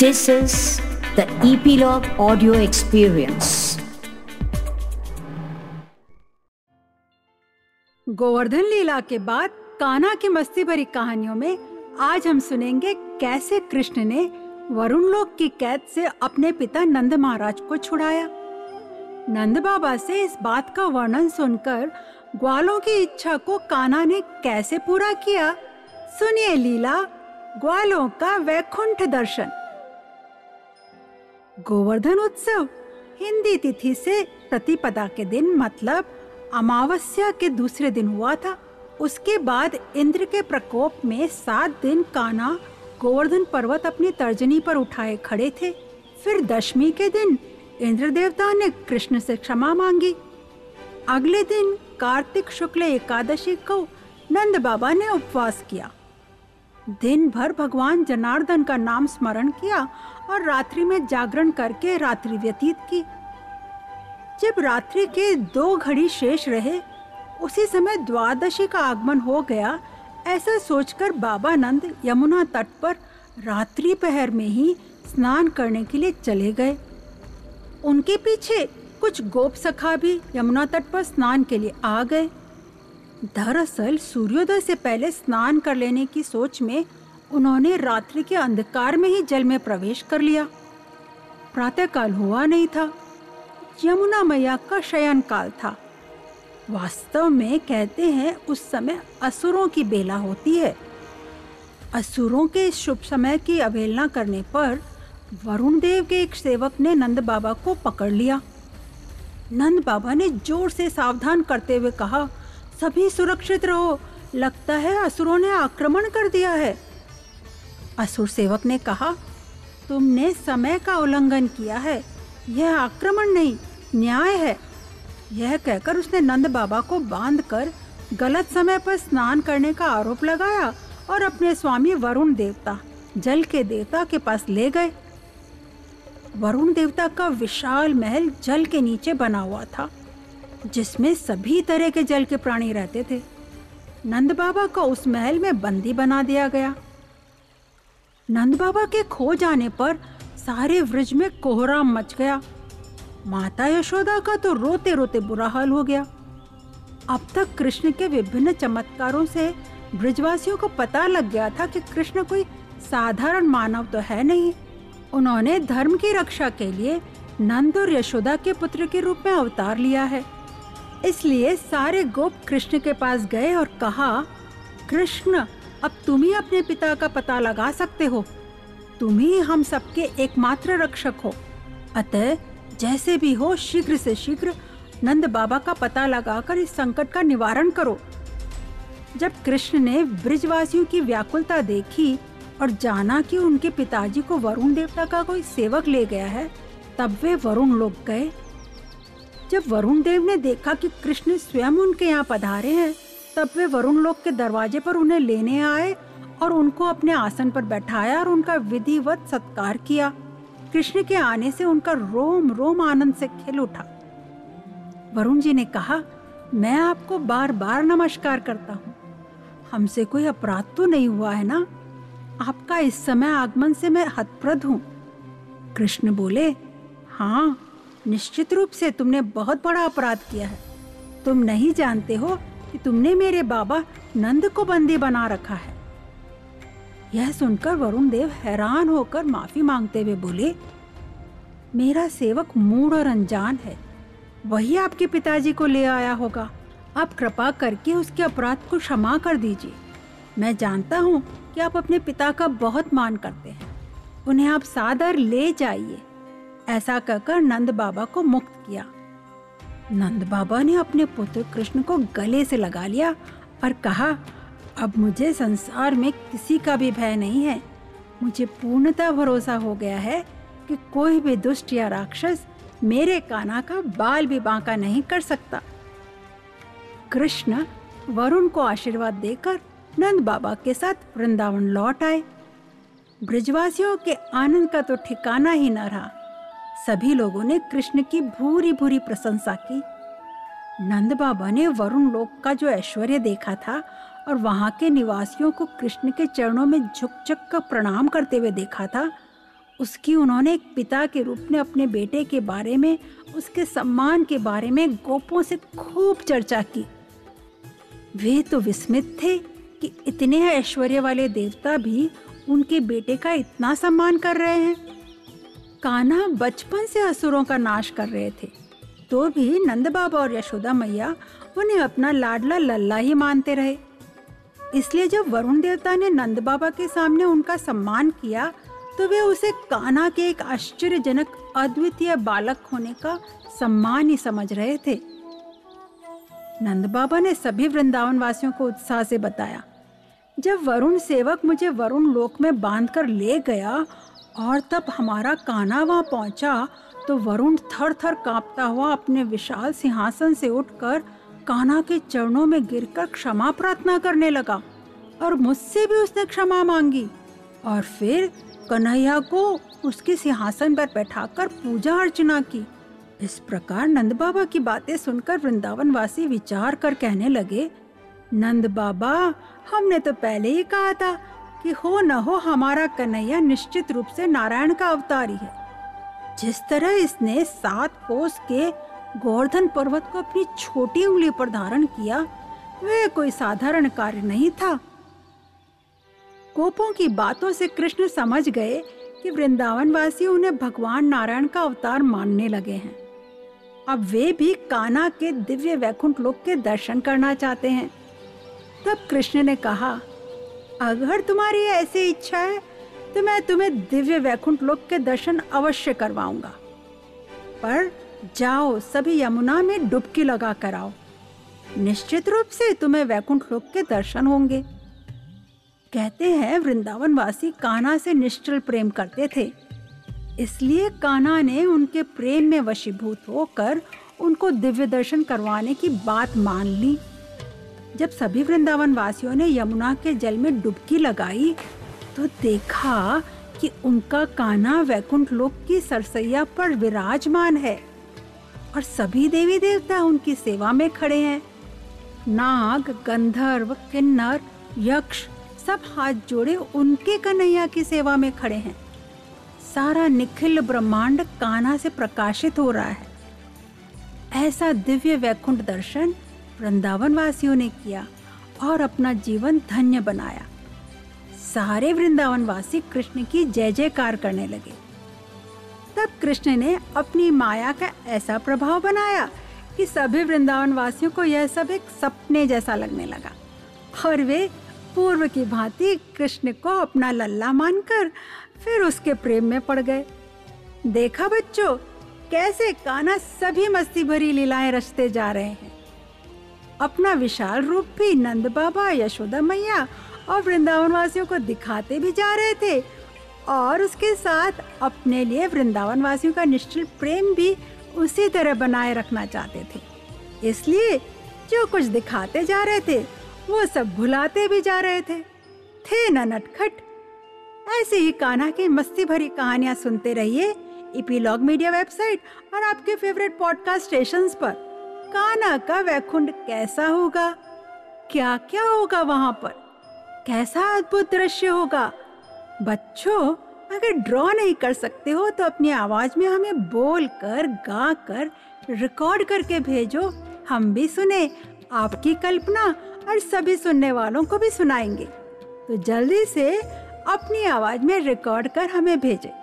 This is the Epilogue Audio Experience. Govardhan लीला के बाद कान्हा की मस्ती भरी कहानियों में आज हम सुनेंगे कैसे कृष्ण ने वरुण लोक की कैद से अपने पिता नंद महाराज को छुड़ाया। नंद बाबा से इस बात का वर्णन सुनकर ग्वालों की इच्छा को कान्हा ने कैसे पूरा किया? सुनिए लीला, ग्वालों का वैकुंठ दर्शन। गोवर्धन उत्सव हिंदी तिथि से प्रतिपदा के दिन मतलब अमावस्या के दूसरे दिन हुआ था। उसके बाद इंद्र के प्रकोप में सात दिन काना गोवर्धन पर्वत अपनी तर्जनी पर उठाए खड़े थे। फिर दशमी के दिन इंद्र देवता ने कृष्ण से क्षमा मांगी। अगले दिन कार्तिक शुक्ल एकादशी को नंद बाबा ने उपवास किया। दिन भर भगवान जनार्दन का नाम स्मरण किया और रात्रि में जागरण करके रात्रि व्यतीत की। जब रात्रि के दो घड़ी शेष रहे, उसी समय द्वादशी का आगमन हो गया, ऐसा सोचकर बाबा नंद यमुना तट पर रात्रि पहर में ही स्नान करने के लिए चले गए। उनके पीछे कुछ गोप सखा भी यमुना तट पर स्नान के लिए आ गए। दरअसल सूर्योदय से पहले स्नान कर लेने की सोच में उन्होंने रात्रि के अंधकार में ही जल में प्रवेश कर लिया। प्रातःकाल हुआ नहीं था। यमुना मैया का शयन काल था। वास्तव में कहते हैं उस समय असुरों की बेला होती है। असुरों के शुभ समय की अवहेलना करने पर वरुण देव के एक सेवक ने नंद बाबा को पकड़ लिया। नंद बाबा ने ज़ोर से सावधान करते हुए कहा सभी सुरक्षित रहो। लगता है असुरों ने आक्रमण कर दिया है। असुर सेवक ने कहा, तुमने समय का उल्लंघन किया है। यह आक्रमण नहीं, न्याय है। यह कहकर उसने नंद बाबा को बाँध कर गलत समय पर स्नान करने का आरोप लगाया और अपने स्वामी वरुण देवता, जल के देवता के पास ले गए। वरुण देवता का विशाल महल जल के नीचे बना हुआ था। जिसमें सभी तरह के जल के प्राणी रहते थे। नंद बाबा को उस महल में बंदी बना दिया गया। नंद बाबा के खो जाने पर सारे व्रज में कोहराम मच गया। माता यशोदा का तो रोते रोते बुरा हाल हो गया। अब तक कृष्ण के विभिन्न चमत्कारों से ब्रजवासियों को पता लग गया था कि कृष्ण कोई साधारण मानव तो है नहीं। उन्होंने धर्म की रक्षा के लिए नंद और यशोदा के पुत्र के रूप में अवतार लिया है। इसलिए सारे गोप कृष्ण के पास गए और कहा, कृष्ण, अब तुम ही अपने पिता का पता लगा सकते हो। तुम ही हम सबके एकमात्र रक्षक हो। अतः, जैसे भी हो, शीघ्र से शीघ्र नंद बाबा का पता लगाकर इस संकट का निवारण करो। जब कृष्ण ने ब्रिजवासियों की व्याकुलता देखी और जाना कि उनके पिताजी को वरुण देवता का कोई सेवक ले गया है, तब वे वरुण लोग गए। जब वरुण देव ने देखा कि कृष्ण स्वयं उनके यहाँ पधारे हैं, तब वे वरुण लोक के दरवाजे पर उन्हें लेने आए और उनको अपने आसन पर बैठाया और उनका विधिवत सत्कार किया। कृष्ण के आने से उनका रोम रोम आनंद से खिल उठा। वरुण जी ने कहा, मैं आपको बार बार नमस्कार करता हूँ। हमसे कोई अपराध तो नहीं हुआ है ना? आपका इस समय आगमन से मैं हतप्रद हूँ। कृष्ण बोले हाँ निश्चित रूप से तुमने बहुत बड़ा अपराध किया है। तुम नहीं जानते हो कि तुमने मेरे बाबा नंद को बंदी बना रखा है। यह सुनकर वरुण देव हैरान होकर माफ़ी मांगते हुए बोले, मेरा सेवक मूड और अनजान है। वही आपके पिताजी को ले आया होगा। आप कृपा करके उसके अपराध को क्षमा कर दीजिए। मैं जानता हूँ कि आप अपने पिता का बहुत मान करते हैं। उन्हें आप सादर ले जाइए। ऐसा कहकर नंद बाबा को मुक्त किया। नंद बाबा ने अपने पुत्र कृष्ण को गले से लगा लिया और कहा, अब मुझे संसार में किसी का भी भय नहीं है। मुझे पूर्णतः भरोसा हो गया है कि कोई भी दुष्ट या राक्षस मेरे काना का बाल भी बांका नहीं कर सकता। कृष्ण वरुण को आशीर्वाद देकर नंद बाबा के साथ वृंदावन लौट आए। ब्रजवासियों के आनंद का तो ठिकाना ही न रहा। सभी लोगों ने कृष्ण की भूरी भूरी प्रशंसा की। नंद बाबा ने वरुण लोक का जो ऐश्वर्य देखा था और वहाँ के निवासियों को कृष्ण के चरणों में झुक झुक कर प्रणाम करते हुए देखा था, उसकी उन्होंने एक पिता के रूप में अपने बेटे के बारे में, उसके सम्मान के बारे में गोपों से खूब चर्चा की। वे तो विस्मित थे कि इतने ऐश्वर्य वाले देवता भी उनके बेटे का इतना सम्मान कर रहे हैं। कान्हा बचपन से असुरों का नाश कर रहे थे। तो भी नंद बाबा और यशोदा मैया उन्हें अपना लाडला लल्ला ही मानते रहे। इसलिए जब वरुण देवता ने नंद बाबा के सामने उनका सम्मान किया तो वे उसे कान्हा के एक आश्चर्यजनक अद्वितीय बालक होने का सम्मान ही समझ रहे थे। नंद बाबा ने सभी वृंदावन वासियों को उत्साह से बताया, जब वरुण सेवक मुझे वरुण लोक में बांधकर ले गया और तब हमारा कान्हा वहाँ पहुँचा तो वरुण थर थर कांपता हुआ अपने विशाल सिंहासन से उठकर कान्हा के चरणों में गिरकर क्षमा प्रार्थना करने लगा और मुझसे भी उसने क्षमा मांगी। और फिर कन्हैया को उसके सिंहासन पर बैठाकर पूजा अर्चना की। इस प्रकार नंद बाबा की बातें सुनकर वृंदावन वासी विचार कर कहने लगे, नंद बाबा, हमने तो पहले ही कहा था कि हो न हो हमारा कन्हैया निश्चित रूप से नारायण का अवतारी है। जिस तरह इसने सात कोस के गोवर्धन पर्वत को अपनी छोटी उंगली पर धारण किया वह कोई साधारण कार्य नहीं था। गोपों की बातों से कृष्ण समझ गए कि वृंदावन वासी उन्हें भगवान नारायण का अवतार मानने लगे हैं। अब वे भी काना के दिव्य वैकुंठ लोक के दर्शन करना चाहते हैं। तब कृष्ण ने कहा अगर तुम्हारी ऐसी इच्छा है तो मैं तुम्हें दिव्य वैकुंठ लोक के दर्शन अवश्य करवाऊँगा। पर जाओ, सभी यमुना में डुबकी लगा कर आओ। निश्चित रूप से तुम्हें वैकुंठ लोक के दर्शन होंगे। कहते हैं वृंदावन वासी कान्हा से निश्चल प्रेम करते थे। इसलिए कान्हा ने उनके प्रेम में वशीभूत होकर उनको दिव्य दर्शन करवाने की बात मान ली। जब सभी वृंदावन वासियों ने यमुना के जल में डुबकी लगाई तो देखा कि उनका कान्हा वैकुंठ लोक की सरसैया पर विराजमान है और सभी देवी देवता उनकी सेवा में खड़े हैं। नाग, गंधर्व, किन्नर, यक्ष, सब हाथ जोड़े उनके कन्हैया की सेवा में खड़े हैं। सारा निखिल ब्रह्मांड कान्हा से प्रकाशित हो रहा है। ऐसा दिव्य वैकुंठ दर्शन वृंदावन वासियों ने किया और अपना जीवन धन्य बनाया। सारे वृंदावन वासी कृष्ण की जय जयकार करने लगे। तब कृष्ण ने अपनी माया का ऐसा प्रभाव बनाया कि सभी वृंदावन वासियों को यह सब एक सपने जैसा लगने लगा और वे पूर्व की भांति कृष्ण को अपना लल्ला मानकर फिर उसके प्रेम में पड़ गए। देखा बच्चों, कैसे काना सभी मस्ती भरी लीलाएँ रचते जा रहे हैं। अपना विशाल रूप भी नंद बाबा, यशोदा मैया और वृंदावन वासियों को दिखाते भी जा रहे थे। और उसके साथ अपने लिए वृंदावन वासियों का निश्चल प्रेम भी उसी तरह बनाए रखना चाहते थे। इसलिए जो कुछ दिखाते जा रहे थे, वो सब भुलाते भी जा रहे थे। थे न नटखट। ऐसे ही कान्हा की मस्ती भरी कहानियाँ सुनते रहिए। इपीलॉग मीडिया वेबसाइट और आपके फेवरेट पॉडकास्ट स्टेशंस पर। कान्हा का वैकुंठ कैसा होगा? क्या क्या होगा वहाँ पर? कैसा अद्भुत दृश्य होगा? बच्चों, अगर ड्रॉ नहीं कर सकते हो तो अपनी आवाज़ में हमें बोल कर गा कर रिकॉर्ड करके भेजो। हम भी सुने, आपकी कल्पना और सभी सुनने वालों को भी सुनाएँगे। तो जल्दी से अपनी आवाज़ में रिकॉर्ड कर हमें भेजें।